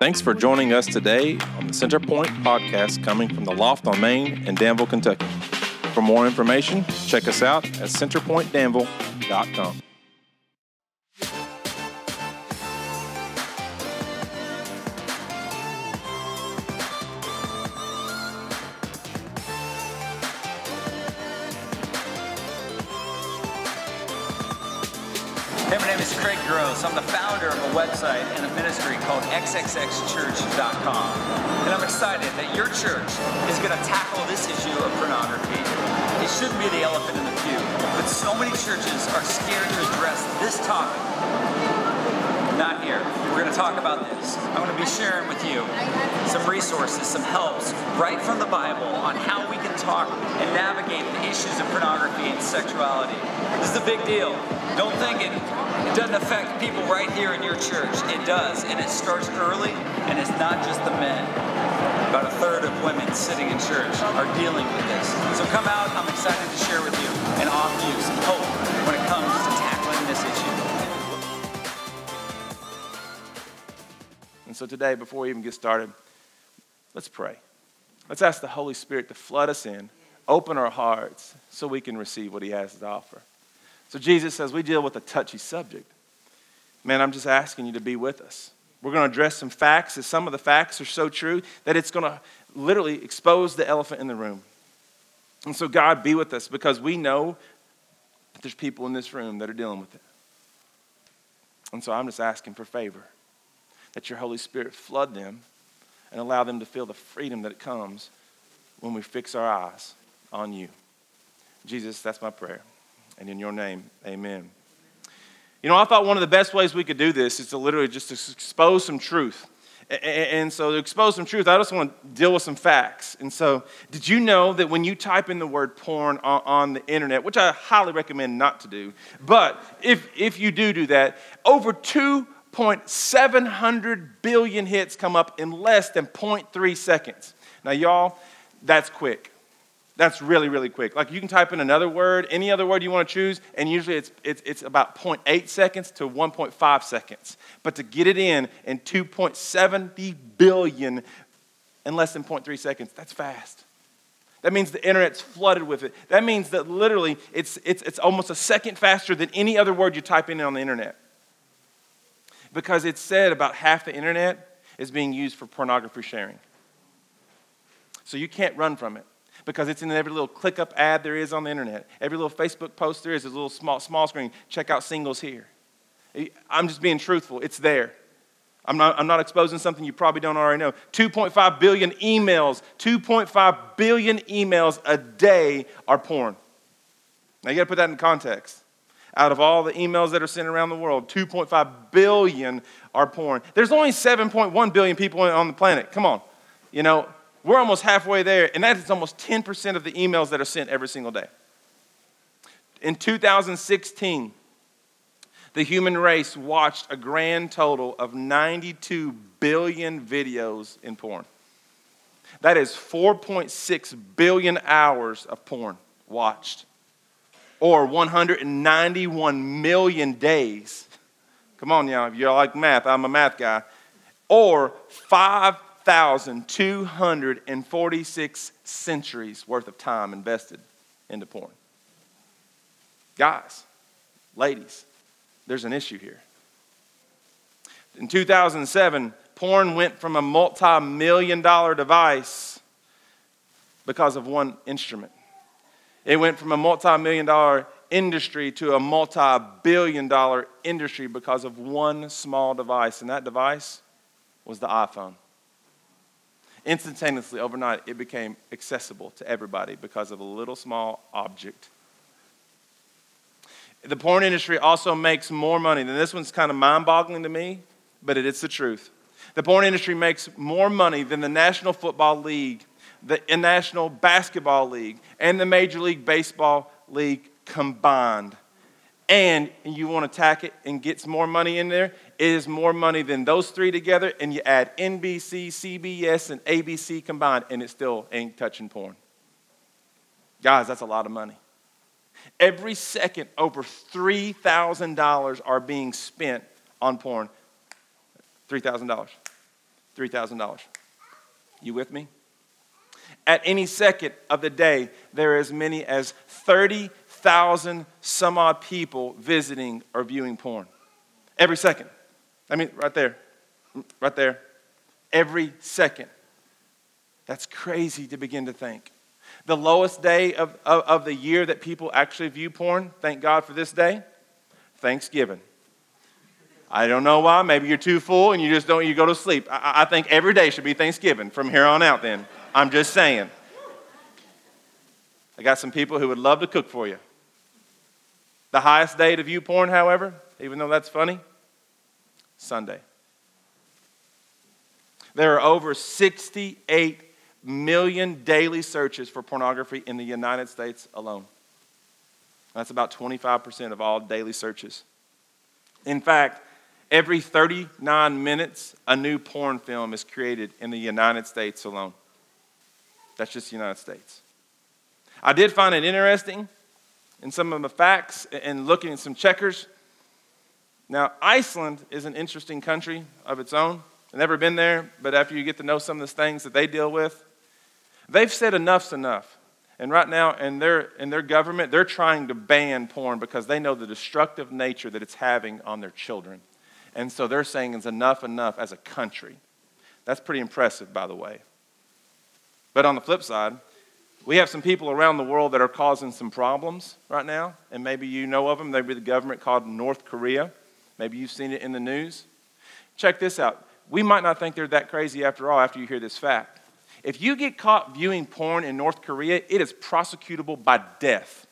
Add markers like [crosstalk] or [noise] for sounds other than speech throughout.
Thanks for joining us today on the Centerpoint podcast coming from the Loft on Main in Danville, Kentucky. For more information, check us out at centerpointdanville.com. I'm the founder of a website and a ministry called xxxchurch.com. And I'm excited that your church is going to tackle this issue of pornography. It shouldn't be the elephant in the pew, but so many churches are scared to address this topic. Not here. We're going to talk about this. I'm going to be sharing with you some resources, some helps right from the Bible on how we can talk and navigate the issues of pornography and sexuality. This is a big deal. Don't think it, it doesn't affect people right here in your church. It does, and it starts early, and it's not just the men. About a third of women sitting in church are dealing with this. So come out. I'm excited to share with you and offer you some hope when it comes to tackling this issue. And so today, before we even get started, let's pray. Let's ask the Holy Spirit to flood us in, open our hearts so we can receive what He has to offer. So Jesus says we deal with a touchy subject. Man, I'm just asking you to be with us. We're going to address some facts, as some of the facts are so true that it's going to literally expose the elephant in the room. And so, God, be with us because we know that there's people in this room that are dealing with it. And so I'm just asking for favor that your Holy Spirit flood them and allow them to feel the freedom that comes when we fix our eyes on you. Jesus, that's my prayer. And in your name, amen. You know, I thought one of the best ways we could do this is to literally just expose some truth. And so, to expose some truth, I just want to deal with some facts. And so, did you know that when you type in the word porn on the internet, which I highly recommend not to do, but if, if you do do that, over 2.700 billion hits come up in less than 0.3 seconds. Now, y'all, that's quick. That's really, really quick. Like you can type in another word, any other word you want to choose, and usually it's, it's, it's about 0.8 seconds to 1.5 seconds. But to get it in in 2.70 billion in less than 0.3 seconds, that's fast. That means the internet's flooded with it. That means that literally it's, it's, it's almost a second faster than any other word you type in on the internet. Because it's said about half the internet is being used for pornography sharing. So you can't run from it because it's in every little click up ad there is on the internet. Every little Facebook post there is, a little small, small screen. Check out singles here. I'm just being truthful. It's there. I'm not, I'm not exposing something you probably don't already know. 2.5 billion emails, 2.5 billion emails a day are porn. Now you got to put that in context. Out of all the emails that are sent around the world, 2.5 billion are porn. There's only 7.1 billion people on the planet. Come on. You know, we're almost halfway there, and that is almost 10% of the emails that are sent every single day. In 2016, the human race watched a grand total of 92 billion videos in porn. That is 4.6 billion hours of porn watched, or 191 million days. Come on, y'all, if you like math, I'm a math guy. Or 5,246 centuries worth of time invested into porn. Guys, ladies, there's an issue here. In 2007, porn went from a multi million dollar device because of one instrument. It went from a multi million dollar industry to a multi billion dollar industry because of one small device, and that device was the iPhone. Instantaneously, overnight, it became accessible to everybody because of a little small object the porn industry also makes more money. And this one's kind of mind boggling to me, but it is the truth. The porn industry makes more money than the National Football League, the uh, National Basketball League, and the Major League Baseball League combined. And you want to tack it and get some more money in there, is more money than those three together, and you add NBC, CBS, and ABC combined, and it still ain't touching porn. Guys, that's a lot of money. Every second, over $3,000 are being spent on porn. $3,000. $3,000. You with me? At any second of the day, there are as many as 30,000 some odd people visiting or viewing porn. Every second. I mean, right there. Right there. Every second. That's crazy to begin to think. The lowest day of, of, of, the year that people actually view porn, thank God for this day, Thanksgiving. I don't know why. Maybe you're too full and you just don't, you go to sleep. I, I think every day should be Thanksgiving from here on out, then. I'm just saying. I got some people who would love to cook for you. The highest day to view porn, however, even though that's funny, Sunday. There are over 68 million daily searches for pornography in the United States alone. That's about 25% of all daily searches. In fact, Every 39 minutes, a new porn film is created in the United States alone. That's just the United States. I did find it interesting in some of the facts and looking at some checkers. Now, Iceland is an interesting country of its own. I've never been there, but after you get to know some of the things that they deal with, they've said enough's enough. And right now, in their, in their government, they're trying to ban porn because they know the destructive nature that it's having on their children. And so they're saying it's enough, enough as a country. That's pretty impressive, by the way. But on the flip side, we have some people around the world that are causing some problems right now, and maybe you know of them. Maybe the government called North Korea. Maybe you've seen it in the news. Check this out. We might not think they're that crazy after all after you hear this fact. If you get caught viewing porn in North Korea, it is prosecutable by death.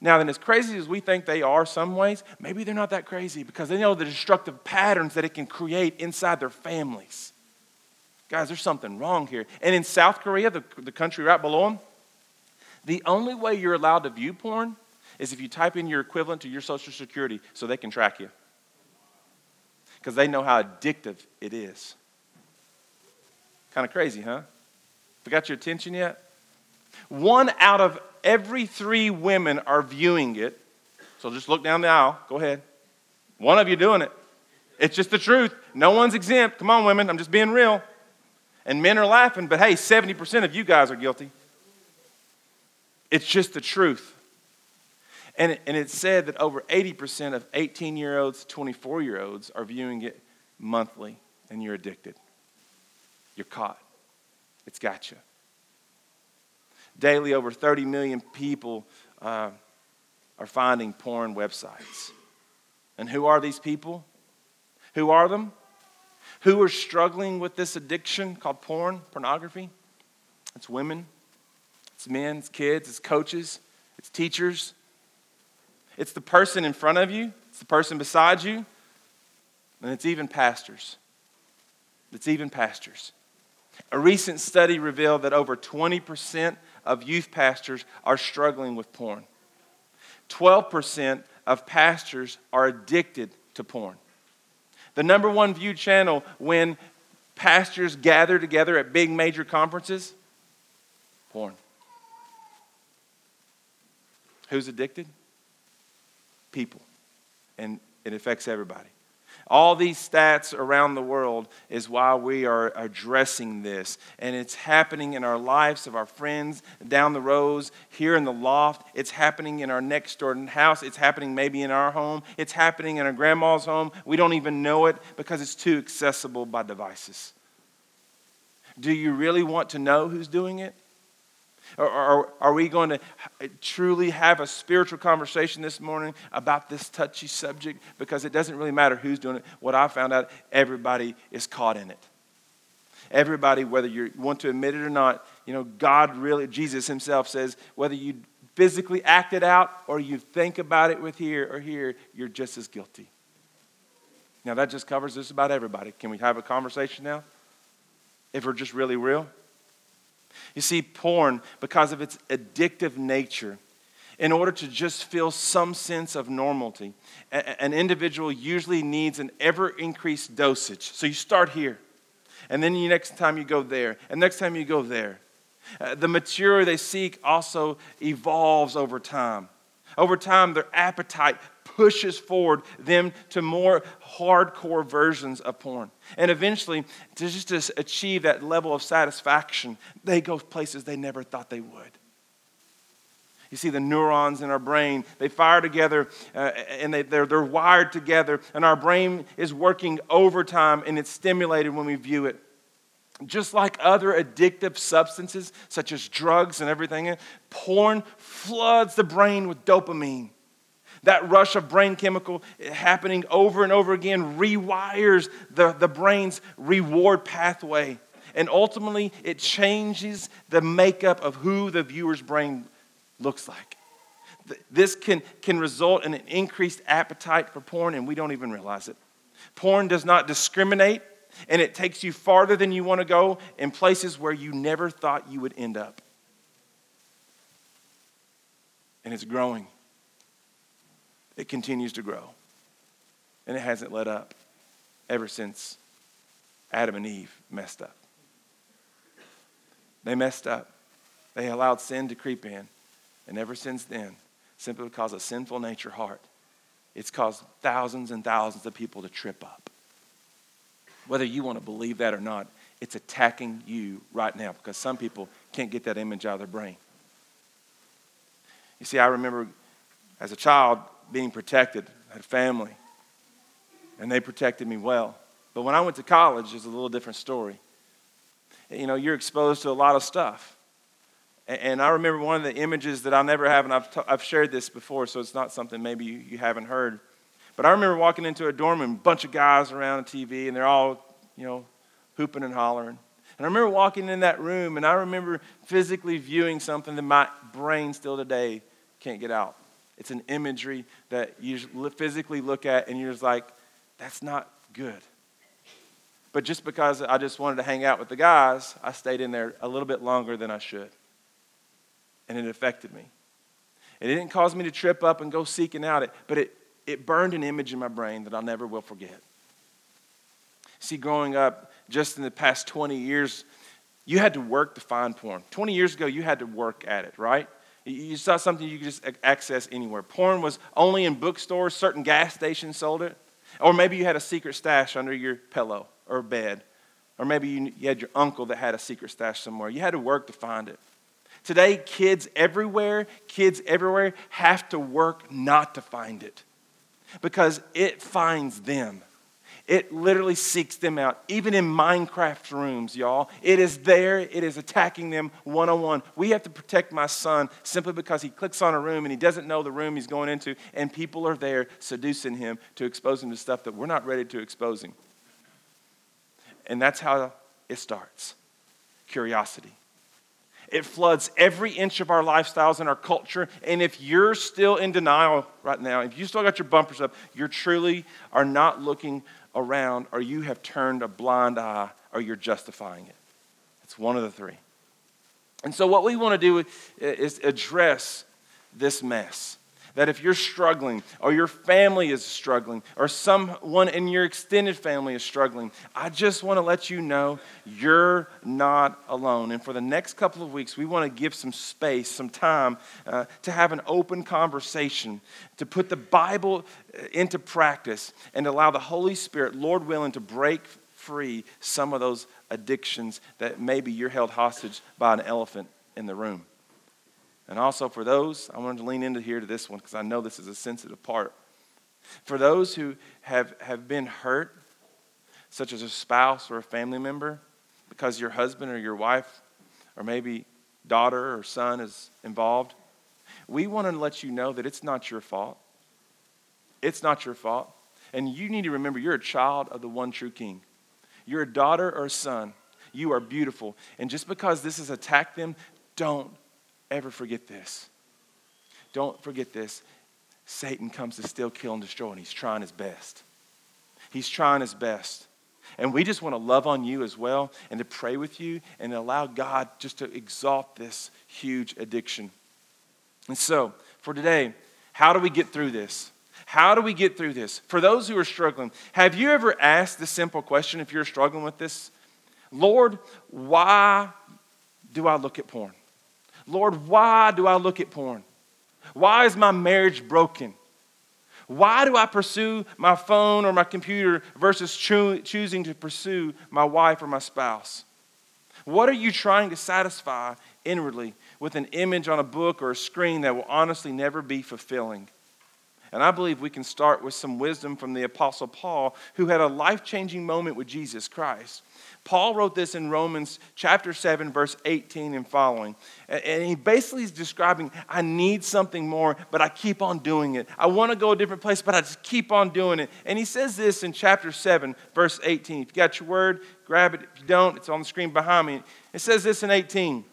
Now, then, as crazy as we think they are some ways, maybe they're not that crazy because they know the destructive patterns that it can create inside their families. Guys, there's something wrong here. And in South Korea, the, the country right below them, the only way you're allowed to view porn is if you type in your equivalent to your Social Security so they can track you. Because they know how addictive it is. Kind of crazy, huh? Got your attention yet? One out of every three women are viewing it. So just look down the aisle. Go ahead. One of you doing it. It's just the truth. No one's exempt. Come on, women. I'm just being real. And men are laughing, but hey, 70% of you guys are guilty. It's just the truth. And it, and it said that over 80% of 18 year olds, 24 year olds are viewing it monthly, and you're addicted. You're caught. It's got you. Daily, over 30 million people uh, are finding porn websites. And who are these people? Who are them? Who are struggling with this addiction called porn, pornography? It's women, it's men, it's kids, it's coaches, it's teachers. It's the person in front of you, it's the person beside you, and it's even pastors. It's even pastors. A recent study revealed that over 20% of youth pastors are struggling with porn. 12% of pastors are addicted to porn. The number one viewed channel when pastors gather together at big major conferences porn. Who's addicted? People. And it affects everybody. All these stats around the world is why we are addressing this. And it's happening in our lives of our friends down the rows, here in the loft. It's happening in our next door house. It's happening maybe in our home. It's happening in our grandma's home. We don't even know it because it's too accessible by devices. Do you really want to know who's doing it? Or, or, are we going to truly have a spiritual conversation this morning about this touchy subject? Because it doesn't really matter who's doing it. What I found out, everybody is caught in it. Everybody, whether you want to admit it or not, you know, God really, Jesus himself says, whether you physically act it out or you think about it with here or here, you're just as guilty. Now, that just covers this about everybody. Can we have a conversation now? If we're just really real? You see, porn, because of its addictive nature, in order to just feel some sense of normality, an individual usually needs an ever increased dosage. So you start here, and then the next time you go there, and next time you go there. Uh, the material they seek also evolves over time. Over time, their appetite pushes forward them to more hardcore versions of porn. And eventually, to just to achieve that level of satisfaction, they go places they never thought they would. You see, the neurons in our brain, they fire together uh, and they, they're, they're wired together, and our brain is working overtime and it's stimulated when we view it. Just like other addictive substances, such as drugs and everything, porn floods the brain with dopamine. That rush of brain chemical happening over and over again rewires the, the brain's reward pathway. And ultimately, it changes the makeup of who the viewer's brain looks like. This can, can result in an increased appetite for porn, and we don't even realize it. Porn does not discriminate, and it takes you farther than you want to go in places where you never thought you would end up. And it's growing. It continues to grow. And it hasn't let up ever since Adam and Eve messed up. They messed up. They allowed sin to creep in. And ever since then, simply because of a sinful nature heart, it's caused thousands and thousands of people to trip up. Whether you want to believe that or not, it's attacking you right now because some people can't get that image out of their brain. You see, I remember as a child being protected, I had family, and they protected me well. But when I went to college, it's a little different story. You know, you're exposed to a lot of stuff. And I remember one of the images that I'll never have, and I've, t- I've shared this before, so it's not something maybe you, you haven't heard. But I remember walking into a dorm and a bunch of guys around a TV, and they're all, you know, hooping and hollering. And I remember walking in that room, and I remember physically viewing something that my brain still today can't get out. It's an imagery that you physically look at, and you're just like, that's not good. But just because I just wanted to hang out with the guys, I stayed in there a little bit longer than I should and it affected me. It didn't cause me to trip up and go seeking out it, but it, it burned an image in my brain that I'll never will forget. See, growing up, just in the past 20 years, you had to work to find porn. 20 years ago, you had to work at it, right? You saw something you could just access anywhere. Porn was only in bookstores, certain gas stations sold it. Or maybe you had a secret stash under your pillow or bed. Or maybe you, had your uncle that had a secret stash somewhere. You had to work to find it. Today, kids everywhere, kids everywhere have to work not to find it because it finds them. It literally seeks them out, even in Minecraft rooms, y'all. It is there, it is attacking them one on one. We have to protect my son simply because he clicks on a room and he doesn't know the room he's going into, and people are there seducing him to expose him to stuff that we're not ready to expose him. And that's how it starts curiosity. It floods every inch of our lifestyles and our culture. And if you're still in denial right now, if you still got your bumpers up, you truly are not looking around, or you have turned a blind eye, or you're justifying it. It's one of the three. And so, what we want to do is address this mess that if you're struggling, or your family is struggling, or someone in your extended family is struggling, I just want to let you know you're not alone. And for the next couple of weeks, we want to give some space, some time uh, to have an open conversation, to put the Bible uh, into practice, and allow the Holy Spirit, Lord willing, to break free some of those addictions that maybe you're held hostage by an elephant in the room. And also for those, I wanted to lean into here to this one because I know this is a sensitive part. For those who have, have been hurt, such as a spouse or a family member, because your husband or your wife or maybe daughter or son is involved, we want to let you know that it's not your fault. It's not your fault. And you need to remember you're a child of the one true King. You're a daughter or a son. You are beautiful. And just because this has attacked them, don't ever forget this. Don't forget this. Satan comes to steal, kill, and destroy, and he's trying his best. He's trying his best. And we just want to love on you as well and to pray with you and allow God just to exalt this huge addiction. And so, for today, how do we get through this? How do we get through this? For those who are struggling, have you ever asked the simple question if you're struggling with this? Lord, why do I look at porn? Lord, why do I look at porn? Why is my marriage broken? Why do I pursue my phone or my computer versus cho- choosing to pursue my wife or my spouse? What are you trying to satisfy inwardly with an image on a book or a screen that will honestly never be fulfilling? And I believe we can start with some wisdom from the Apostle Paul, who had a life changing moment with Jesus Christ. Paul wrote this in Romans chapter 7, verse 18 and following. And he basically is describing, I need something more, but I keep on doing it. I want to go a different place, but I just keep on doing it. And he says this in chapter 7, verse 18. If you got your word, grab it. If you don't, it's on the screen behind me. It says this in 18.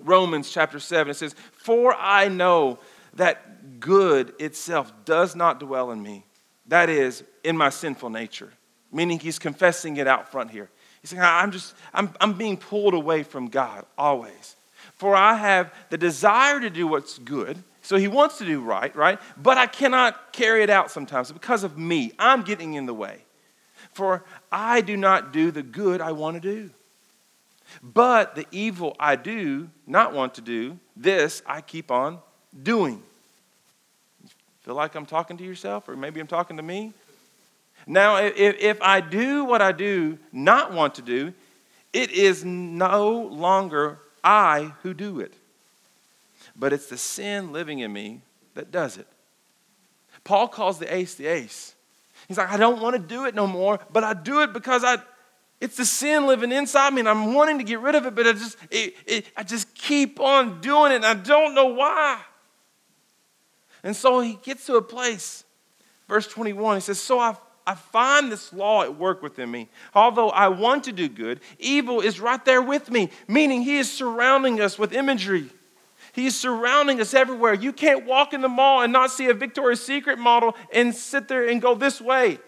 Romans chapter 7. It says, For I know that good itself does not dwell in me. That is, in my sinful nature. Meaning he's confessing it out front here. He's saying, I'm just, I'm, I'm being pulled away from God always. For I have the desire to do what's good. So he wants to do right, right? But I cannot carry it out sometimes because of me. I'm getting in the way. For I do not do the good I want to do. But the evil I do not want to do, this I keep on doing. Feel like I'm talking to yourself, or maybe I'm talking to me? Now, if, if I do what I do not want to do, it is no longer I who do it, but it's the sin living in me that does it. Paul calls the ace the ace. He's like, I don't want to do it no more, but I do it because I, it's the sin living inside me, and I'm wanting to get rid of it, but I just, it, it, I just keep on doing it, and I don't know why. And so he gets to a place, verse 21, he says, So I I find this law at work within me. Although I want to do good, evil is right there with me, meaning He is surrounding us with imagery. He is surrounding us everywhere. You can't walk in the mall and not see a Victoria's Secret model and sit there and go this way.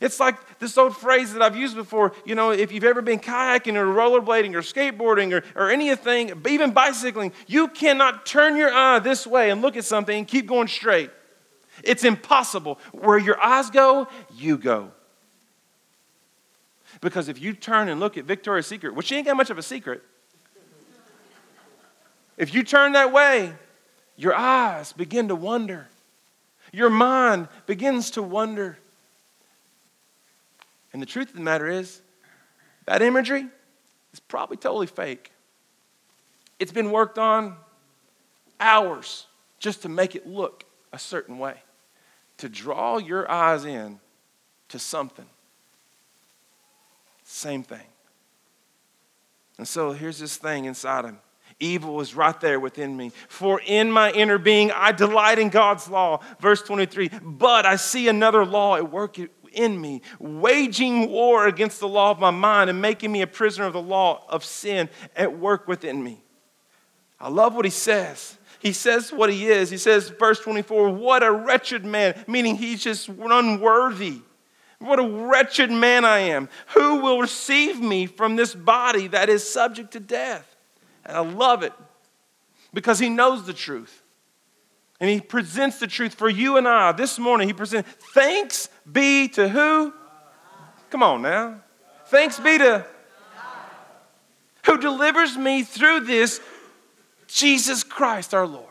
It's like this old phrase that I've used before. You know, if you've ever been kayaking or rollerblading or skateboarding or, or anything, even bicycling, you cannot turn your eye this way and look at something and keep going straight. It's impossible. Where your eyes go, you go. Because if you turn and look at Victoria's Secret, which she ain't got much of a secret, if you turn that way, your eyes begin to wonder. Your mind begins to wonder. And the truth of the matter is, that imagery is probably totally fake. It's been worked on hours just to make it look a certain way, to draw your eyes in to something. Same thing. And so here's this thing inside him. Evil is right there within me. For in my inner being, I delight in God's law. Verse 23 But I see another law at work in me, waging war against the law of my mind and making me a prisoner of the law of sin at work within me. I love what he says he says what he is. He says, verse 24, what a wretched man, meaning he's just unworthy. What a wretched man I am. Who will receive me from this body that is subject to death? And I love it because he knows the truth. And he presents the truth for you and I. This morning, he presents thanks be to who? Come on now. Thanks be to who delivers me through this Jesus Christ our Lord.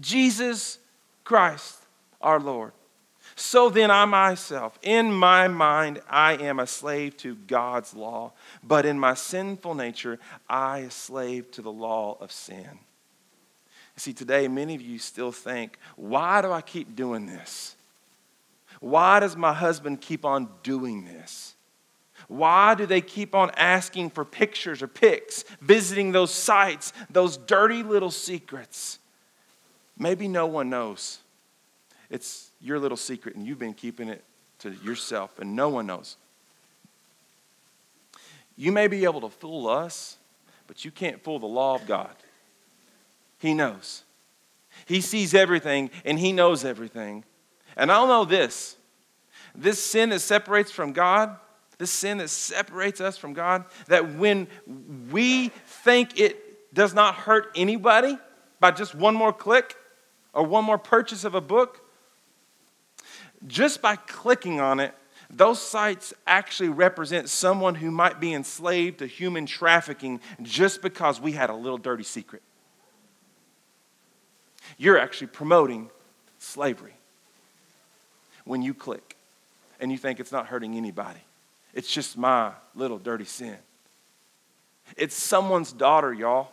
Jesus Christ our Lord. So then, I myself, in my mind, I am a slave to God's law, but in my sinful nature, I a slave to the law of sin. See, today, many of you still think, why do I keep doing this? Why does my husband keep on doing this? Why do they keep on asking for pictures or pics, visiting those sites, those dirty little secrets? Maybe no one knows. It's your little secret, and you've been keeping it to yourself, and no one knows. You may be able to fool us, but you can't fool the law of God. He knows. He sees everything, and He knows everything. And I'll know this this sin that separates from God this sin that separates us from God, that when we think it does not hurt anybody by just one more click or one more purchase of a book, just by clicking on it, those sites actually represent someone who might be enslaved to human trafficking just because we had a little dirty secret. You're actually promoting slavery. When you click and you think it's not hurting anybody, it's just my little dirty sin. It's someone's daughter, y'all.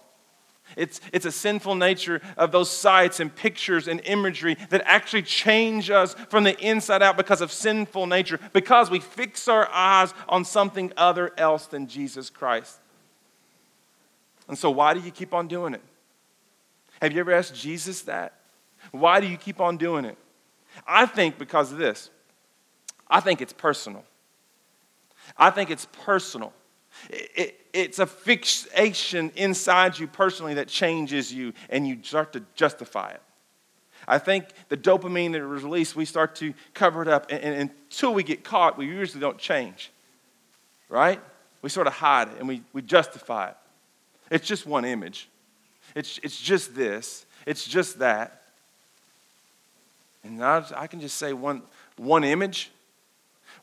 It's, it's a sinful nature of those sights and pictures and imagery that actually change us from the inside out because of sinful nature, because we fix our eyes on something other else than Jesus Christ. And so, why do you keep on doing it? Have you ever asked Jesus that? Why do you keep on doing it? I think because of this. I think it's personal. I think it's personal. It, it, it's a fixation inside you personally that changes you and you start to justify it. I think the dopamine that is released, we start to cover it up. And, and, until we get caught, we usually don't change. Right? We sort of hide it and we, we justify it. It's just one image. It's, it's just this. It's just that. And I, I can just say one, one image.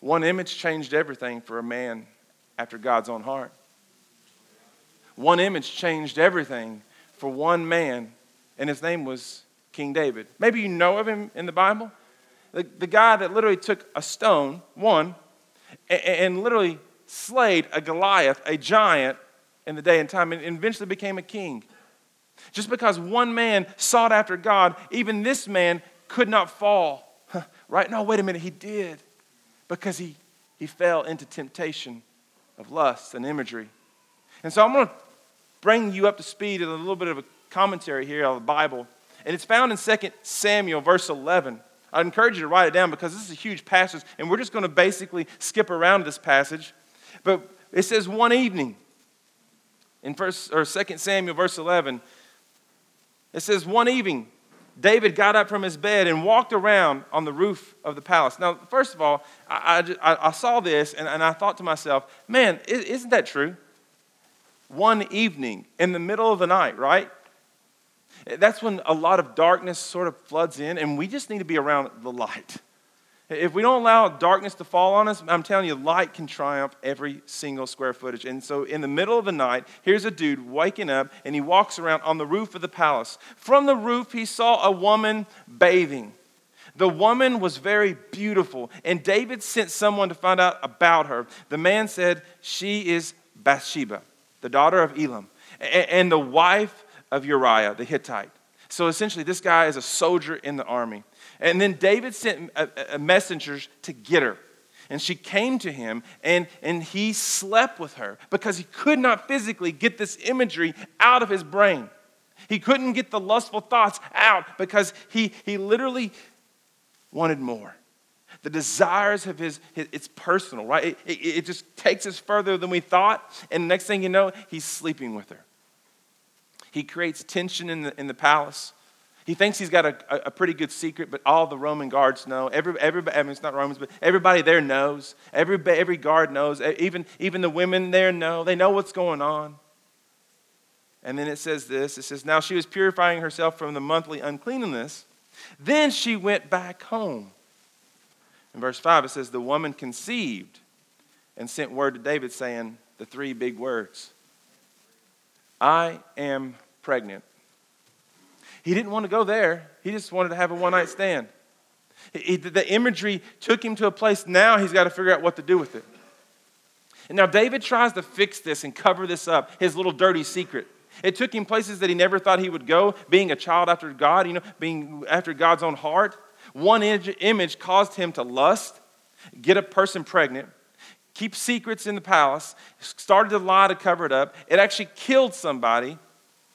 One image changed everything for a man after God's own heart. One image changed everything for one man, and his name was King David. Maybe you know of him in the Bible. The, the guy that literally took a stone, one, and, and literally slayed a Goliath, a giant, in the day and time, and eventually became a king. Just because one man sought after God, even this man could not fall. [laughs] right? No, wait a minute, he did. Because he, he fell into temptation of lust and imagery. And so I'm going to bring you up to speed in a little bit of a commentary here on the Bible. And it's found in 2 Samuel, verse 11. I'd encourage you to write it down because this is a huge passage, and we're just going to basically skip around this passage. But it says one evening in first or 2 Samuel, verse 11. It says, One evening, David got up from his bed and walked around on the roof of the palace. Now, first of all, I, I, I saw this and, and I thought to myself, man, isn't that true? One evening in the middle of the night, right? That's when a lot of darkness sort of floods in, and we just need to be around the light. If we don't allow darkness to fall on us, I'm telling you, light can triumph every single square footage. And so, in the middle of the night, here's a dude waking up, and he walks around on the roof of the palace. From the roof, he saw a woman bathing. The woman was very beautiful, and David sent someone to find out about her. The man said, She is Bathsheba, the daughter of Elam, and the wife of Uriah the Hittite. So essentially, this guy is a soldier in the army. And then David sent a, a messengers to get her. And she came to him, and, and he slept with her because he could not physically get this imagery out of his brain. He couldn't get the lustful thoughts out because he, he literally wanted more. The desires of his, his it's personal, right? It, it, it just takes us further than we thought. And next thing you know, he's sleeping with her. He creates tension in the, in the palace. He thinks he's got a, a, pretty good secret, but all the Roman guards know. Every, everybody, I mean, it's not Romans, but everybody there knows. Every, every guard knows. Even, even the women there know. They know what's going on. And then it says this it says, Now she was purifying herself from the monthly uncleanness. Then she went back home. In verse 5, it says, The woman conceived and sent word to David saying the three big words I am pregnant. He didn't want to go there, he just wanted to have a one night stand. He, the imagery took him to a place now he's got to figure out what to do with it. And now David tries to fix this and cover this up, his little dirty secret. It took him places that he never thought he would go, being a child after God, you know, being after God's own heart. One image caused him to lust, get a person pregnant, keep secrets in the palace, started to lie to cover it up. It actually killed somebody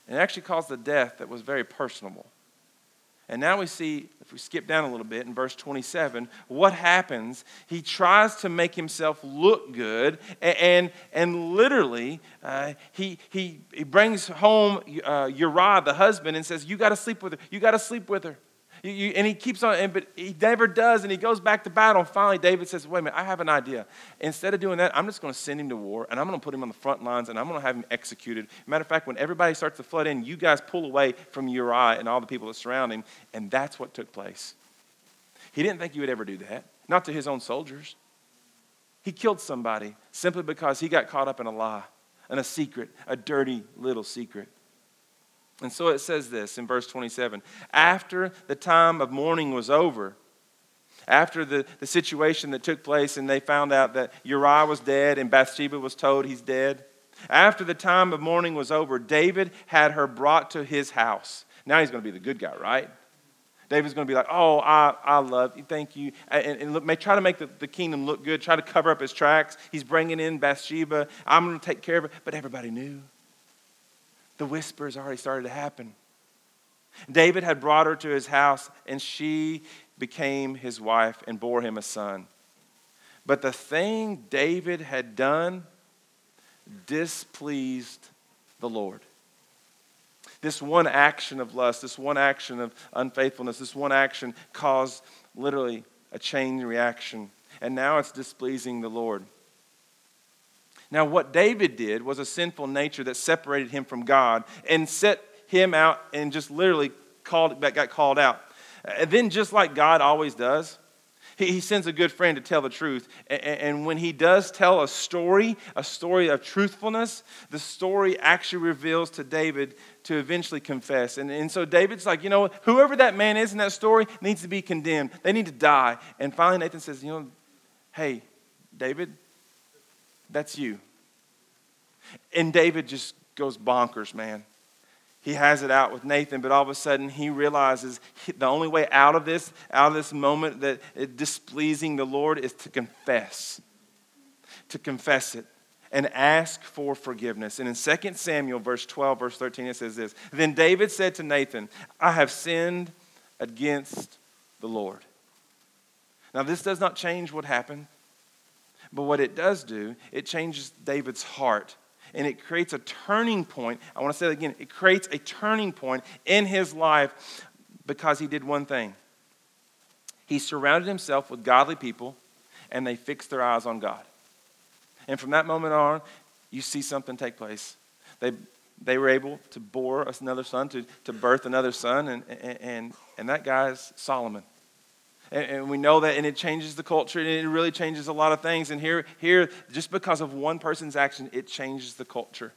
and it actually caused a death that was very personable. And now we see, if we skip down a little bit in verse 27, what happens? He tries to make himself look good, and, and, literally, uh, he, he, he brings home uh, Uriah, the husband, and says, You got to sleep with her. You got to sleep with her. You, you, and he keeps on, and, but he never does, and he goes back to battle. Finally, David says, Wait a minute, I have an idea. Instead of doing that, I'm just going to send him to war, and I'm going to put him on the front lines, and I'm going to have him executed. Matter of fact, when everybody starts to flood in, you guys pull away from Uriah and all the people that surround him, and that's what took place. He didn't think he would ever do that, not to his own soldiers. He killed somebody simply because he got caught up in a lie and a secret, a dirty little secret. And so it says this in verse 27 After the time of mourning was over, after the, the situation that took place and they found out that Uriah was dead and Bathsheba was told he's dead, after the time of mourning was over, David had her brought to his house. Now he's going to be the good guy, right? David's going to be like, oh, I, I love you, thank you. And, and look, may try to make the, the kingdom look good, try to cover up his tracks. He's bringing in Bathsheba. I'm going to take care of it. But everybody knew. The whispers already started to happen. David had brought her to his house, and she became his wife and bore him a son. But the thing David had done displeased the Lord. This one action of lust, this one action of unfaithfulness, this one action caused literally a chain reaction. And now it's displeasing the Lord. Now, what David did was a sinful nature that separated him from God and set him out and just literally called, got called out. And then, just like God always does, he, sends a good friend to tell the truth. And, and when he does tell a story, a story of truthfulness, the story actually reveals to David to eventually confess. And, and so David's like, you know, whoever that man is in that story needs to be condemned. They need to die. And finally, Nathan says, you know, hey, David, that's you. And David just goes bonkers, man he has it out with Nathan, but all of a sudden he realizes the only way out of this, out of this moment that displeasing the Lord is to confess. To confess it and ask for forgiveness. And in 2 Samuel, verse 12, verse 13, it says this Then David said to Nathan, I have sinned against the Lord. Now, this does not change what happened, but what it does do, it changes David's heart and it creates a turning point. I want to say that again. It creates a turning point in his life because he did one thing. He surrounded himself with godly people, and they fixed their eyes on God. And from that moment on, you see something take place. They, they were able to bore another son, to, to birth another son, and, and, and that guy's Solomon and, and, we know that, and it changes the culture, and it really changes a lot of things. And here, here, just because of one person's action, it changes the culture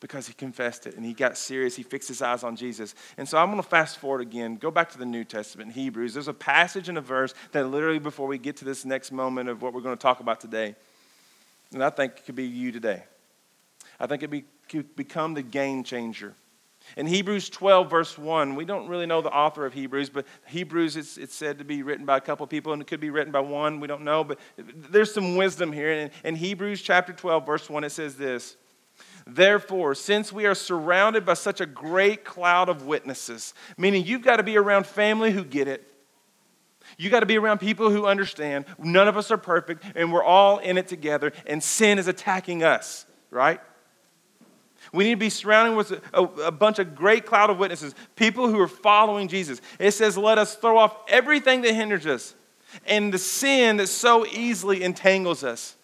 because he confessed it and he got serious. He fixed his eyes on Jesus. And so I'm going to fast forward again. Go back to the New Testament, Hebrews. There's a passage and a verse that literally, before we get to this next moment of what we're going to talk about today, and I think it could be you today. I think it be, could become the game changer in Hebrews 12, verse 1, we don't really know the author of Hebrews, but Hebrews, it's, it's said to be written by a couple people, and it could be written by one. We don't know, but there's some wisdom here. In, in Hebrews chapter 12, verse 1, it says this Therefore, since we are surrounded by such a great cloud of witnesses, meaning you've got to be around family who get it, you got to be around people who understand. None of us are perfect, and we're all in it together, and sin is attacking us, right? We need to be surrounded with a, a, bunch of great cloud of witnesses, people who are following Jesus. It says, let us throw off everything that hinders us and the sin that so easily entangles us.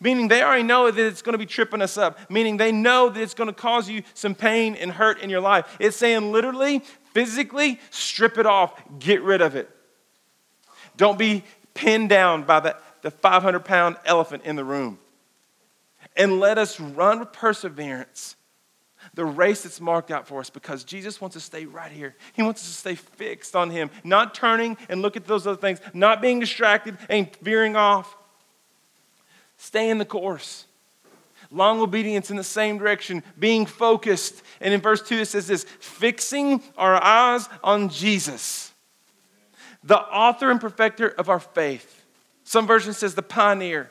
Meaning they already know that it's going to be tripping us up. Meaning they know that it's going to cause you some pain and hurt in your life. It's saying literally, physically, strip it off, get rid of it. Don't be pinned down by the, the 500 pound elephant in the room. And let us run with perseverance the race that's marked out for us because Jesus wants to stay right here. He wants us to stay fixed on Him, not turning and look at those other things, not being distracted and veering off. Stay in the course. Long obedience in the same direction, being focused. And in verse 2, it says this fixing our eyes on Jesus, the author and perfecter of our faith. Some version says the pioneer.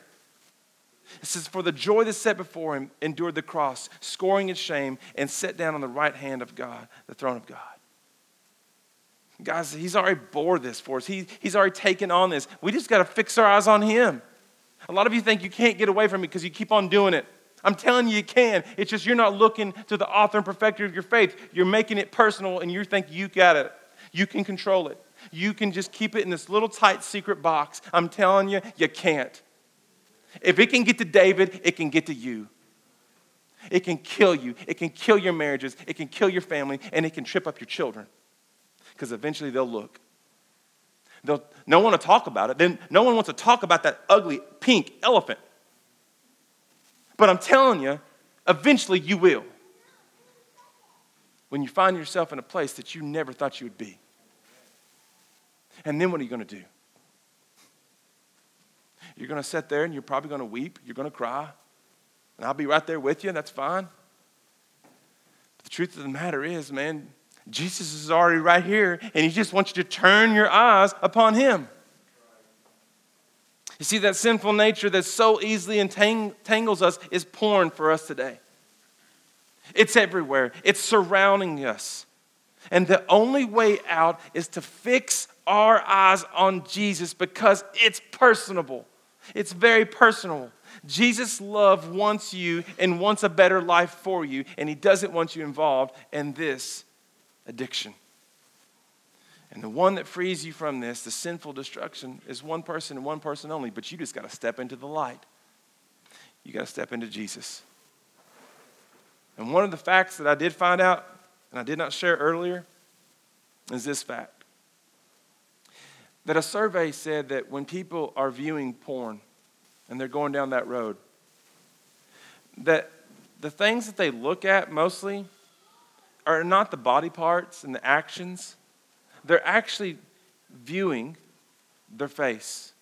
It says, For the joy that set before him endured the cross, scoring its shame, and sat down on the right hand of God, the throne of God. Guys, he's already bore this for us. He, he's already taken on this. We just got to fix our eyes on him. A lot of you think you can't get away from it because you keep on doing it. I'm telling you, you can. It's just you're not looking to the author and perfecter of your faith. You're making it personal and you think you got it. You can control it. You can just keep it in this little tight secret box. I'm telling you, you can't. If it can get to David, it can get to you. It can kill you. It can kill your marriages. It can kill your family, and it can trip up your children. Because eventually they'll look. They'll, no one will talk about it. Then no one wants to talk about that ugly pink elephant. But I'm telling you, eventually you will. when you find yourself in a place that you never thought you would be. And then what are you going to do? You're going to sit there and you're probably going to weep. You're going to cry. And I'll be right there with you, and that's fine. But the truth of the matter is, man, Jesus is already right here, and He just wants you to turn your eyes upon Him. You see, that sinful nature that so easily entangles us is porn for us today. It's everywhere, it's surrounding us. And the only way out is to fix our eyes on Jesus because it's personable. It's very personal. Jesus' love wants you and wants a better life for you, and He doesn't want you involved in this addiction. And the one that frees you from this, the sinful destruction, is one person and one person only, but you just got to step into the light. You got to step into Jesus. And one of the facts that I did find out, and I did not share earlier, is this fact that a survey said that when people are viewing porn and they're going down that road, that the things that they look at mostly are not the body parts and the actions, they're actually viewing their face.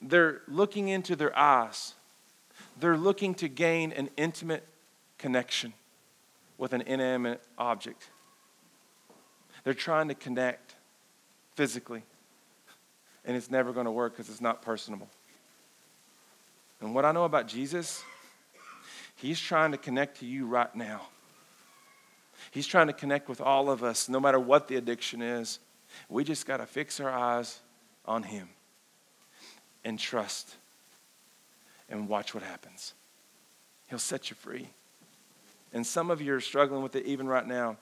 They're looking into their eyes. They're looking to gain an intimate connection with an inanimate object. They're trying to connect physically, and it's never going to work because it's not personable. And what I know about Jesus, he's trying to connect to you right now. He's trying to connect with all of us, no matter what the addiction is. We just got to fix our eyes on Him and trust and watch what happens. He'll set you free. And some of you are struggling with it even right now.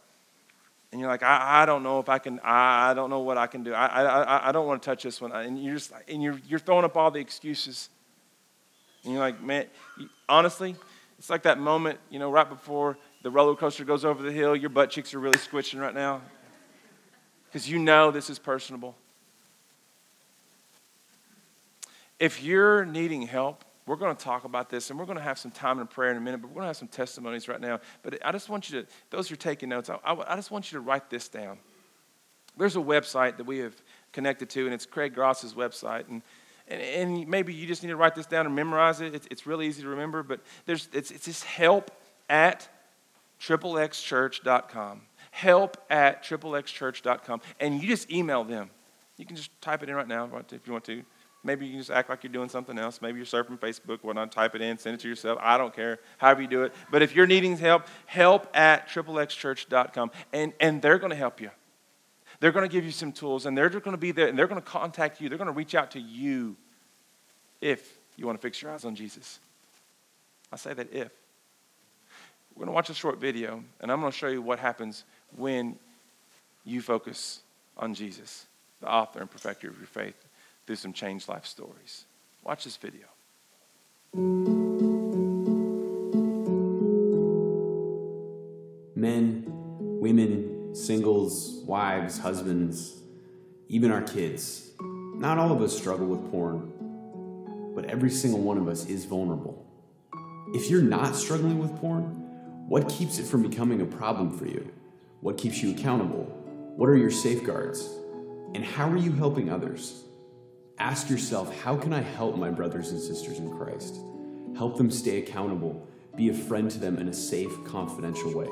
And you're like, I, I don't know if I can, I, I don't know what I can do. I, I, I don't want to touch this one. And you're just, and you're, you're throwing up all the excuses. And you're like, man, honestly, it's like that moment, you know, right before the roller coaster goes over the hill, your butt cheeks are really squishing right now because you know this is personable. If you're needing help, we're going to talk about this and we're going to have some time in prayer in a minute, but we're going to have some testimonies right now. But I just want you to, those who are taking notes, I, I, I just want you to write this down. There's a website that we have connected to, and it's Craig Gross's website. And, and, and maybe you just need to write this down and memorize it. It's, it's really easy to remember, but there's, it's, it's this help at XXXchurch.com. Help at XXXchurch.com. And you just email them. You can just type it in right now if you want to. Maybe you can just act like you're doing something else. Maybe you're surfing Facebook, whatnot, type it in, send it to yourself. I don't care, however you do it. But if you're needing help, help at XXXchurch.com. And, and they're going to help you. They're going to give you some tools, and they're just going to be there, and they're going to contact you. They're going to reach out to you if you want to fix your eyes on Jesus. I say that if. We're going to watch a short video, and I'm going to show you what happens when you focus on Jesus, the author and perfecter of your faith, through some changed life stories. Watch this video. Men, women, singles, wives, husbands, even our kids. Not all of us struggle with porn, but every single one of us is vulnerable. If you're not struggling with porn, what keeps it from becoming a problem for you? What keeps you accountable? What are your safeguards? And how are you helping others? Ask yourself, how can I help my brothers and sisters in Christ? Help them stay accountable, be a friend to them in a safe, confidential way.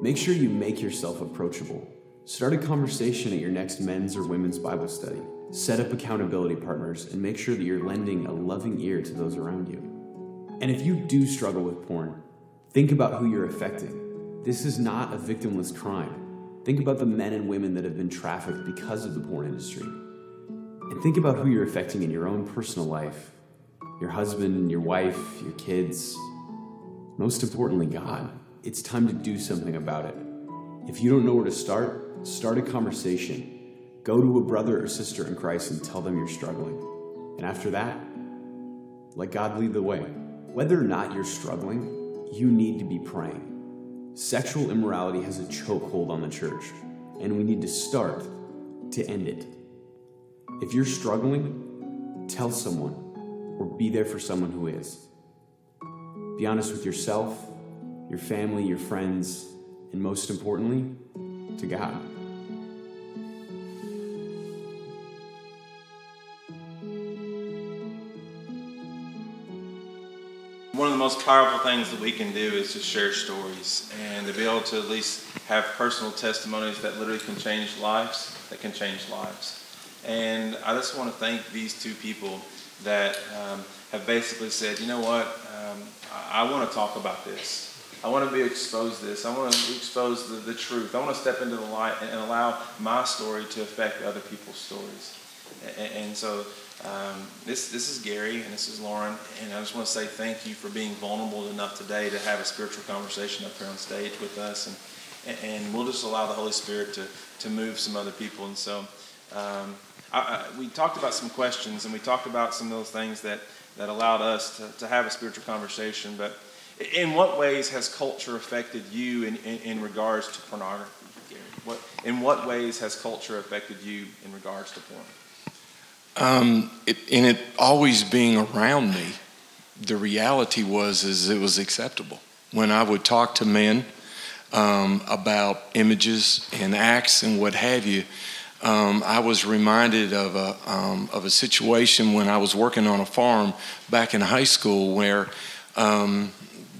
Make sure you make yourself approachable. Start a conversation at your next men's or women's Bible study. Set up accountability partners and make sure that you're lending a loving ear to those around you. And if you do struggle with porn, Think about who you're affecting. This is not a victimless crime. Think about the men and women that have been trafficked because of the porn industry. And think about who you're affecting in your own personal life your husband, your wife, your kids. Most importantly, God. It's time to do something about it. If you don't know where to start, start a conversation. Go to a brother or sister in Christ and tell them you're struggling. And after that, let God lead the way. Whether or not you're struggling, you need to be praying. Sexual immorality has a chokehold on the church, and we need to start to end it. If you're struggling, tell someone or be there for someone who is. Be honest with yourself, your family, your friends, and most importantly, to God. One of the most powerful things that we can do is to share stories and to be able to at least have personal testimonies that literally can change lives, that can change lives. And I just want to thank these two people that um, have basically said, you know what, um, I, I want to talk about this. I want to be exposed to this. I want to expose the, the truth. I want to step into the light and, and allow my story to affect other people's stories. And, and so um, this, this is Gary and this is Lauren, and I just want to say thank you for being vulnerable enough today to have a spiritual conversation up here on stage with us, and, and we'll just allow the Holy Spirit to, to move some other people. And so um, We talked about some questions, and we talked about some of those things that, that allowed us to, to have a spiritual conversation. But in what ways has culture affected you in, in, in regards to pornography, Gary? What, in what ways has culture affected you in regards to porn? Um, it, and it always being around me, the reality was is it was acceptable. When I would talk to men um, about images and acts and what have you, um, I was reminded of a um, of a situation when I was working on a farm back in high school where um,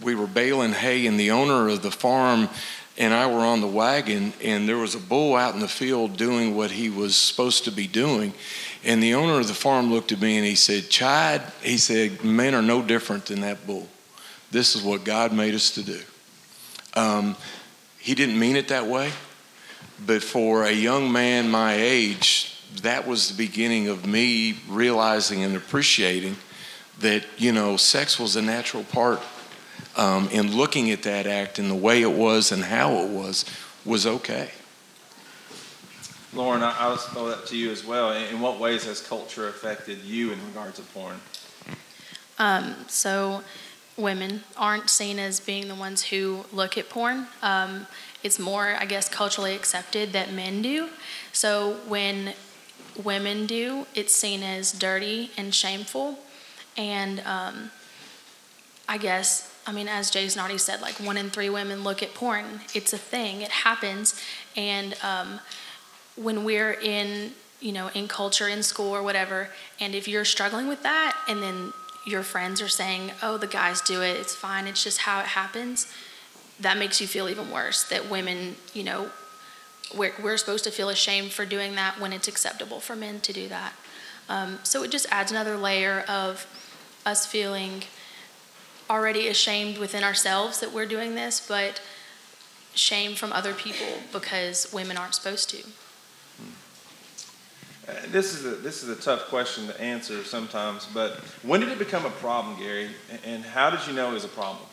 we were baling hay, and the owner of the farm and I were on the wagon, and there was a bull out in the field doing what he was supposed to be doing. And the owner of the farm looked at me and he said, Chad, he said, men are no different than that bull. This is what God made us to do. Um, he didn't mean it that way, but for a young man my age, that was the beginning of me realizing and appreciating that, you know, sex was a natural part um, and looking at that act and the way it was and how it was was okay. Lauren, I'll throw that to you as well. In what ways has culture affected you in regards to porn? Um, so, women aren't seen as being the ones who look at porn. Um, it's more, I guess, culturally accepted that men do. So, when women do, it's seen as dirty and shameful. And um, I guess I mean, as Jason already said, like one in three women look at porn. It's a thing. It happens. And um, when we're in, you know, in culture, in school or whatever, and if you're struggling with that, and then your friends are saying, "Oh, the guys do it. It's fine. It's just how it happens," that makes you feel even worse. That women, you know, we're, we're supposed to feel ashamed for doing that when it's acceptable for men to do that. Um, so it just adds another layer of us feeling already ashamed within ourselves that we're doing this, but shame from other people because women aren't supposed to. Uh, this is a this is a tough question to answer sometimes, but when did it become a problem, Gary? And how did you know it was a problem?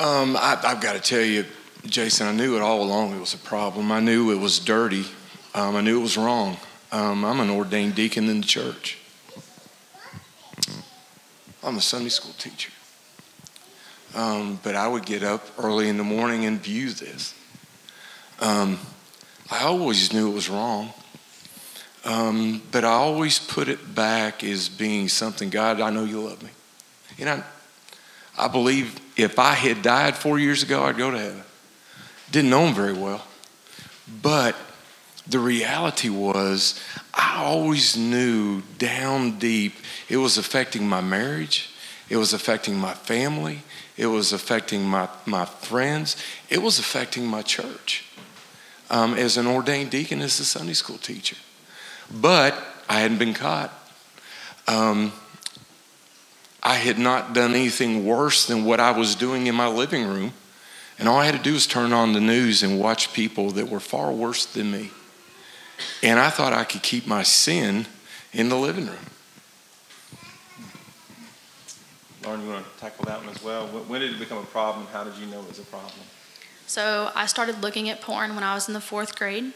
Um, I, have got to tell you, Jason, I knew it all along. It was a problem. I knew it was dirty. Um, I knew it was wrong. Um, I'm an ordained deacon in the church. I'm a Sunday school teacher. Um, but I would get up early in the morning and view this. Um, I always knew it was wrong, um, but I always put it back as being something God, I know you love me. You know, I believe if I had died four years ago, I'd go to heaven. Didn't know him very well. But the reality was, I always knew down deep it was affecting my marriage, it was affecting my family, it was affecting my, my friends, it was affecting my church um, as an ordained deacon, as a Sunday school teacher. But I hadn't been caught. Um, I had not done anything worse than what I was doing in my living room. And all I had to do was turn on the news and watch people that were far worse than me. And I thought I could keep my sin in the living room. Lauren, you want to tackle that one as well? When did it become a problem? How did you know it was a problem? So I started looking at porn when I was in the fourth grade.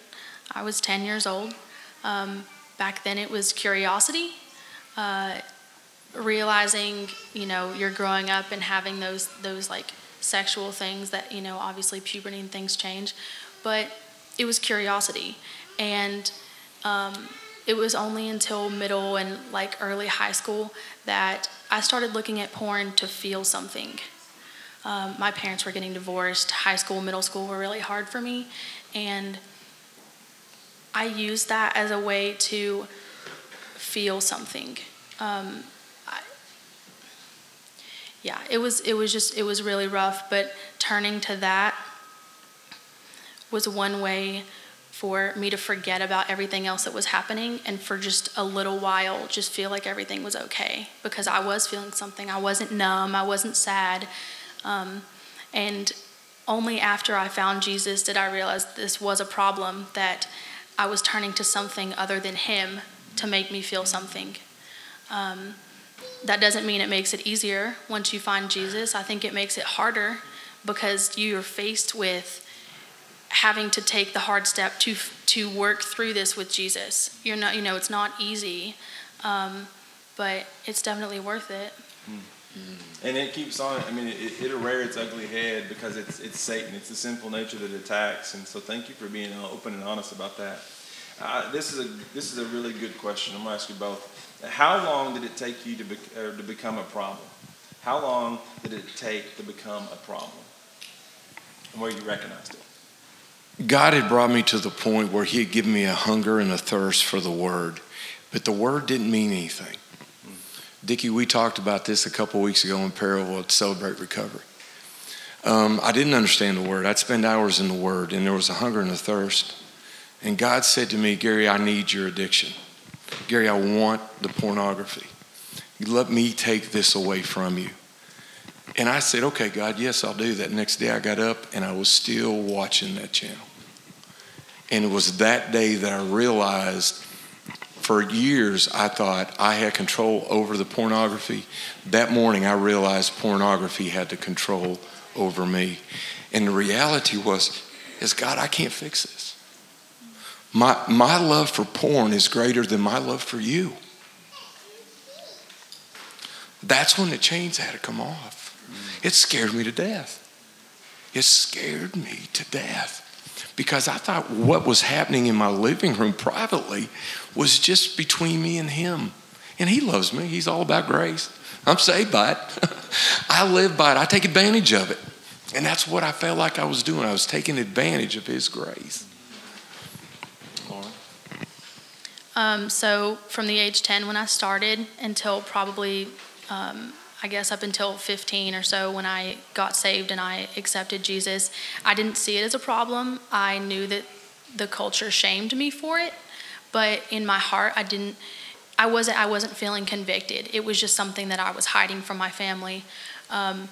I was 10 years old. Um, back then it was curiosity. Uh, realizing, you know, you're growing up and having those those like sexual things that, you know, obviously puberty and things change, but it was curiosity. And um, it was only until middle and like early high school that I started looking at porn to feel something. Um, my parents were getting divorced. High school, middle school were really hard for me. And I used that as a way to feel something. Um, yeah, it was it was just it was really rough. But turning to that was one way for me to forget about everything else that was happening and for just a little while just feel like everything was okay because I was feeling something. I wasn't numb. I wasn't sad. Um, and only after I found Jesus did I realize this was a problem that I was turning to something other than Him to make me feel something. Um, that doesn't mean it makes it easier once you find Jesus. I think it makes it harder because you're faced with having to take the hard step to to work through this with Jesus. You're not, you know, it's not easy, um, but it's definitely worth it. Mm-hmm. And it keeps on. I mean, it, it'll rear its ugly head because it's it's Satan. It's the sinful nature that attacks. And so, thank you for being open and honest about that. Uh, this is a this is a really good question. I'm gonna ask you both. How long did it take you to be, to become a problem? How long did it take to become a problem? And where you recognized it? God had brought me to the point where He had given me a hunger and a thirst for the Word, but the Word didn't mean anything. Dickie, we talked about this a couple weeks ago in Parable at Celebrate Recovery. Um, I didn't understand the Word. I'd spend hours in the Word, and there was a hunger and a thirst. And God said to me, Gary, I need your addiction. Gary, I want the pornography. Let me take this away from you. And I said, okay, God, yes, I'll do that. Next day I got up and I was still watching that channel. And it was that day that I realized for years I thought I had control over the pornography. That morning I realized pornography had the control over me. And the reality was, is God, I can't fix this. My, my love for porn is greater than my love for you. That's when the chains had to come off. It scared me to death. It scared me to death because I thought what was happening in my living room privately was just between me and him. And he loves me, he's all about grace. I'm saved by it. [laughs] I live by it, I take advantage of it. And that's what I felt like I was doing. I was taking advantage of his grace. Um, so from the age 10 when I started until probably, um, I guess up until 15 or so when I got saved and I accepted Jesus, I didn't see it as a problem. I knew that the culture shamed me for it, but in my heart, I didn't. I wasn't. I wasn't feeling convicted. It was just something that I was hiding from my family. Um,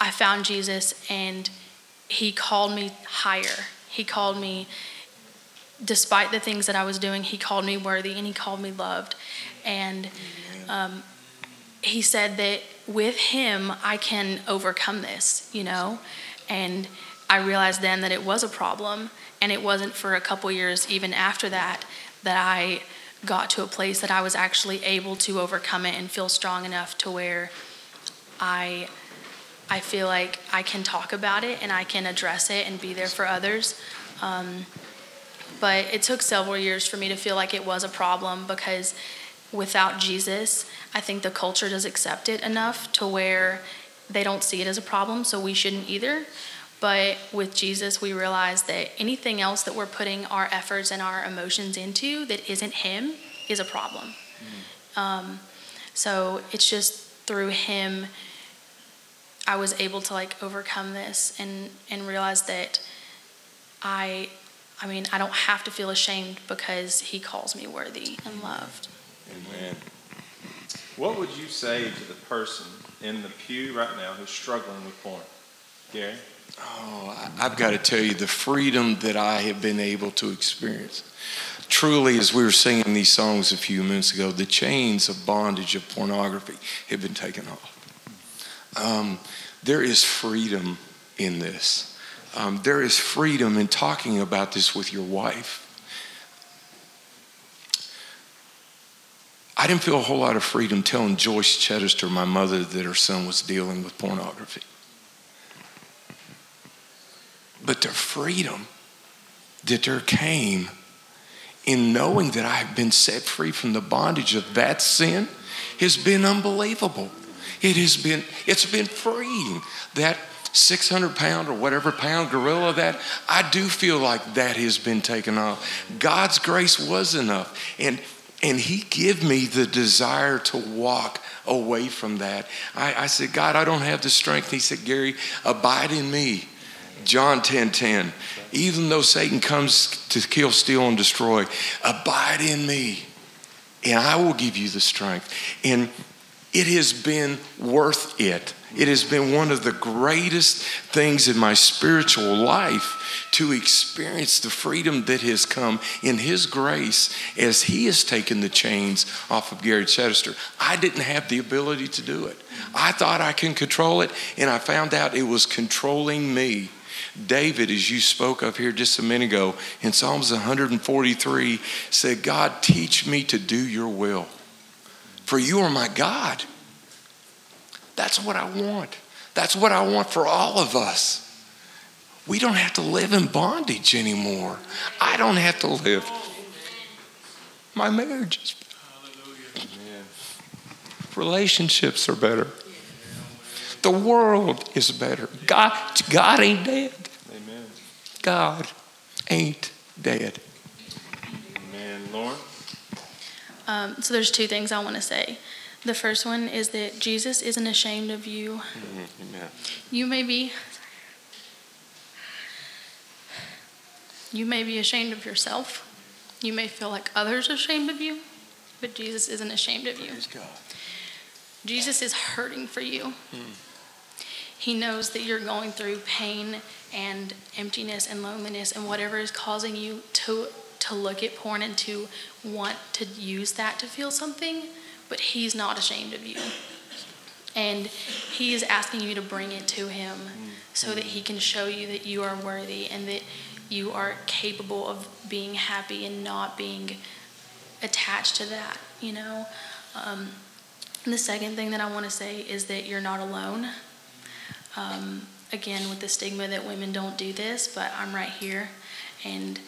I found Jesus, and He called me higher. He called me despite the things that I was doing, he called me worthy and he called me loved. And um, he said that with him, I can overcome this, you know? And I realized then that it was a problem. And it wasn't for a couple years, even after that, that I got to a place that I was actually able to overcome it and feel strong enough to where I. I feel like I can talk about it and I can address it and be there for others. Um, but it took several years for me to feel like it was a problem because without Jesus, I think the culture does accept it enough to where they don't see it as a problem, so we shouldn't either. But with Jesus, we realize that anything else that we're putting our efforts and our emotions into that isn't Him is a problem. Mm-hmm. Um, so it's just through Him I was able to like overcome this and and realize that I I mean, I don't have to feel ashamed because he calls me worthy and loved. Amen. What would you say to the person in the pew right now who's struggling with porn? Gary? Oh, I've got to tell you the freedom that I have been able to experience. Truly, as we were singing these songs a few minutes ago, the chains of bondage of pornography have been taken off. Um, there is freedom in this. Um, there is freedom in talking about this with your wife. I didn't feel a whole lot of freedom telling Joyce Chedester, my mother, that her son was dealing with pornography. But the freedom that there came in knowing that I have been set free from the bondage of that sin has been unbelievable. It has been, it's been freeing that 600 pound or whatever pound gorilla that, I do feel like that has been taken off. God's grace was enough. And and he gave me the desire to walk away from that. I, I said, God, I don't have the strength. He said, Gary, abide in me. John 10 10. Even though Satan comes to kill, steal, and destroy, abide in me, and I will give you the strength. And it has been worth it. It has been one of the greatest things in my spiritual life to experience the freedom that has come in His grace as He has taken the chains off of Gary Chester. I didn't have the ability to do it. I thought I can control it, and I found out it was controlling me. David, as you spoke of here just a minute ago, in Psalms 143, said, God, teach me to do your will, for you are my God. That's what I want. That's what I want for all of us. We don't have to live in bondage anymore. I don't have to live. My marriage is Relationships are better. The world is better. God, God ain't dead. Amen. God ain't dead. Amen. Lauren? Um, so there's two things I want to say. The first one is that Jesus isn't ashamed of you. Mm-hmm. Amen. You may be you may be ashamed of yourself. You may feel like others are ashamed of you, but Jesus isn't ashamed of you. God. Jesus is hurting for you. Mm. He knows that you're going through pain and emptiness and loneliness and whatever is causing you to to look at porn and to want to use that to feel something, but he's not ashamed of you. And he is asking you to bring it to him so that he can show you that you are worthy and that you are capable of being happy and not being attached to that, you know? Um, the second thing that I want to say is that you're not alone. Um, again, with the stigma that women don't do this, but I'm right here, and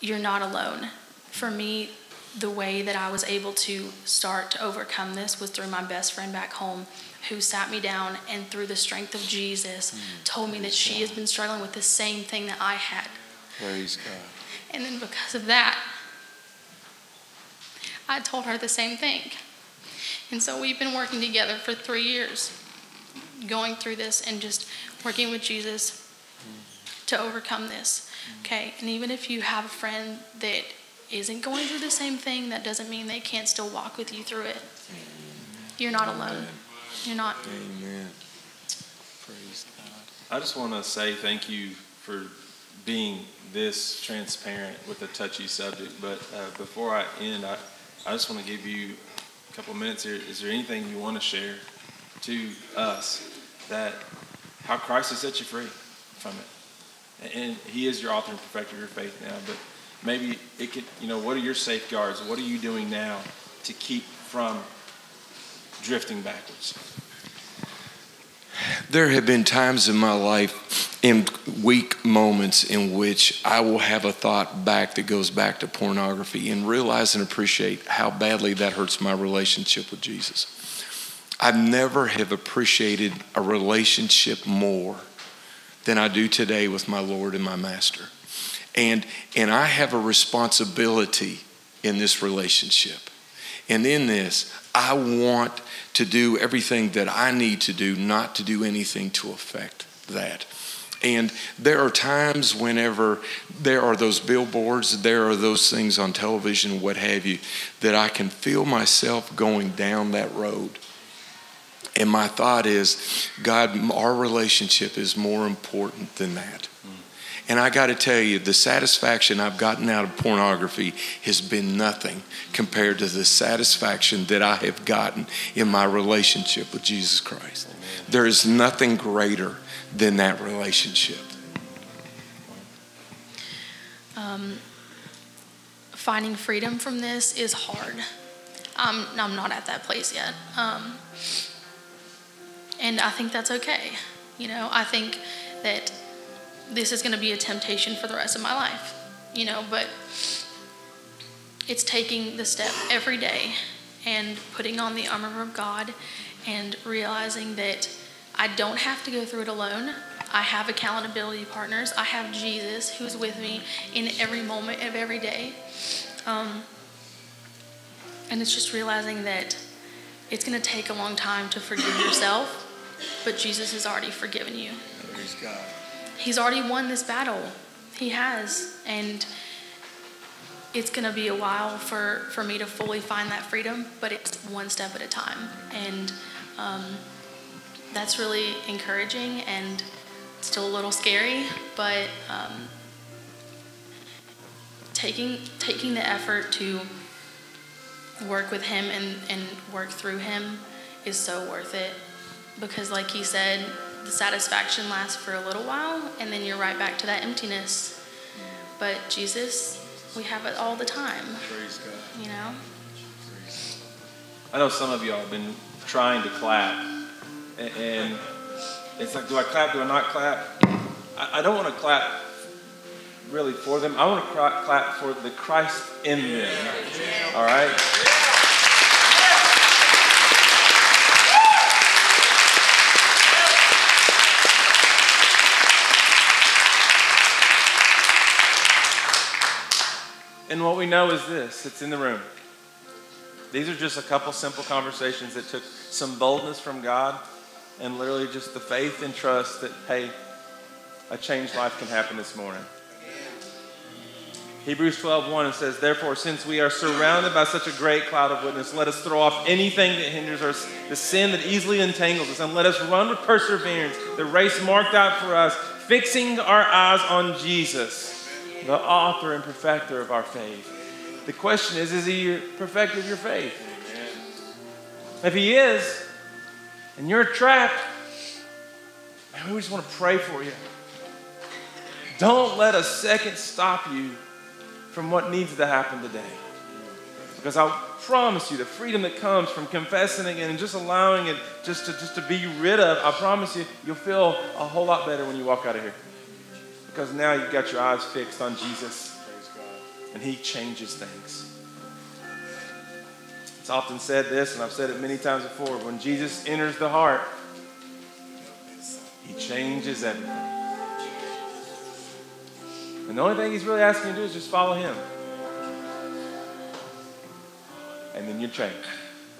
you're not alone. For me, the way that I was able to start to overcome this was through my best friend back home who sat me down and through the strength of Jesus mm, told me that she has been struggling with the same thing that I had. Praise God. And then because of that, I told her the same thing. And so we've been working together for three years, going through this and just working with Jesus mm. to overcome this. Mm. Okay, and even if you have a friend that isn't going through the same thing, that doesn't mean they can't still walk with you through it. You're not alone. You're not. Amen. Praise God. I just want to say thank you for being this transparent with a touchy subject. But uh, before I end, I, I just want to give you a couple minutes here. Is there anything you want to share to us that how Christ has set you free from it? And He is your author and perfecter of your faith now. But maybe it could, you know, what are your safeguards? What are you doing now to keep from drifting backwards? There have been times in my life, in weak moments, in which I will have a thought back that goes back to pornography and realize and appreciate how badly that hurts my relationship with Jesus. I never have appreciated a relationship more than I do today with my Lord and my Master. And, and I have a responsibility in this relationship. And in this, I want to do everything that I need to do, not to do anything to affect that. And there are times whenever there are those billboards, there are those things on television, what have you, that I can feel myself going down that road. And my thought is, God, our relationship is more important than that. Mm-hmm. And I got to tell you, the satisfaction I've gotten out of pornography has been nothing compared to the satisfaction that I have gotten in my relationship with Jesus Christ. There is nothing greater than that relationship. Um, finding freedom from this is hard. I'm, I'm not at that place yet. Um, and I think that's okay. You know, I think that this is going to be a temptation for the rest of my life, you know, but it's taking the step every day and putting on the armor of God and realizing that I don't have to go through it alone. I have accountability partners. I have Jesus who's with me in every moment of every day. Um, and it's just realizing that it's going to take a long time to forgive yourself, but Jesus has already forgiven you. Praise God. He's already won this battle. He has. And it's going to be a while for, for me to fully find that freedom, but it's one step at a time. And um, that's really encouraging and still a little scary, but um, taking, taking the effort to work with him and, and work through him is so worth it because like he said the satisfaction lasts for a little while and then you're right back to that emptiness but jesus we have it all the time Praise God. you know I know some of y'all have been trying to clap, and it's like, do I clap? Do I not clap? I I don't want to clap really for them. I want to clap for the Christ in them. All right? And what we know is this it's in the room. These are just a couple simple conversations that took some boldness from God and literally just the faith and trust that, hey, a changed life can happen this morning. Hebrews 12, 1 says, Therefore, since we are surrounded by such a great cloud of witness, let us throw off anything that hinders us, the sin that easily entangles us, and let us run with perseverance the race marked out for us, fixing our eyes on Jesus, the author and perfecter of our faith. The question is, is he your perfecter of your faith? If he is, and you're trapped, man, we just want to pray for you. Don't let a second stop you from what needs to happen today. Because I promise you, the freedom that comes from confessing it and just allowing it just to, just to be rid of, I promise you, you'll feel a whole lot better when you walk out of here. Because now you've got your eyes fixed on Jesus and he changes things. It's often said this, and I've said it many times before when Jesus enters the heart, he changes everything. And the only thing he's really asking you to do is just follow him. And then you're changed.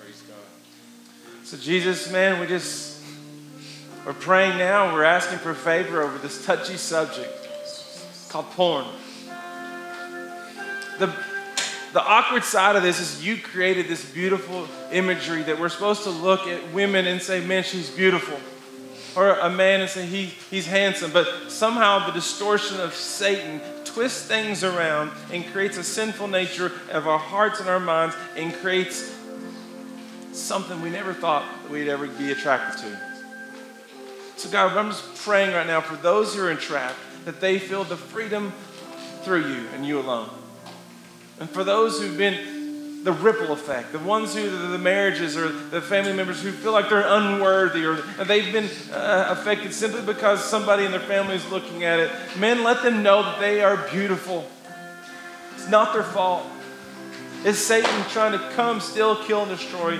Praise God. So, Jesus, man, we just, we're praying now. We're asking for favor over this touchy subject called porn. The, the awkward side of this is you created this beautiful imagery that we're supposed to look at women and say, man, she's beautiful. Or a man and say, he, he's handsome. But somehow the distortion of Satan twists things around and creates a sinful nature of our hearts and our minds and creates something we never thought we'd ever be attracted to. So, God, I'm just praying right now for those who are entrapped that they feel the freedom through you and you alone. And for those who've been the ripple effect, the ones who, the, marriages or the family members who feel like they're unworthy or they've been uh, affected simply because somebody in their family is looking at it, men, let them know that they are beautiful. It's not their fault. It's Satan trying to come, steal, kill, and destroy.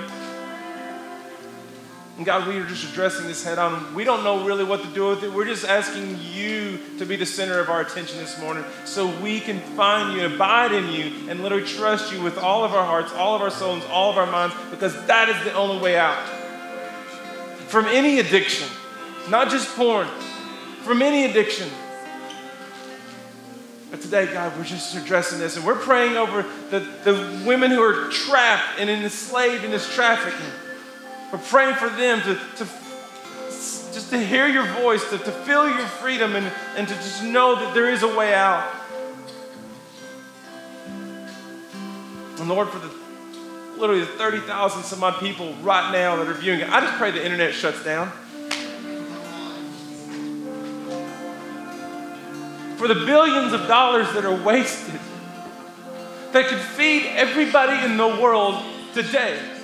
And God, we are just addressing this head on. We don't know really what to do with it. We're just asking you to be the center of our attention this morning so we can find you, abide in you, and literally trust you with all of our hearts, all of our souls, all of our minds, because that is the only way out. From any addiction, not just porn, from any addiction. But today, God, we're just addressing this and we're praying over the, the women who are trapped and enslaved in this trafficking. We're praying for them to, to just to hear your voice, to, to feel your freedom, and, and to just know that there is a way out. And Lord, for the literally the 30,000 some odd people right now that are viewing it, I just pray the internet shuts down. For the billions of dollars that are wasted, that could feed everybody in the world today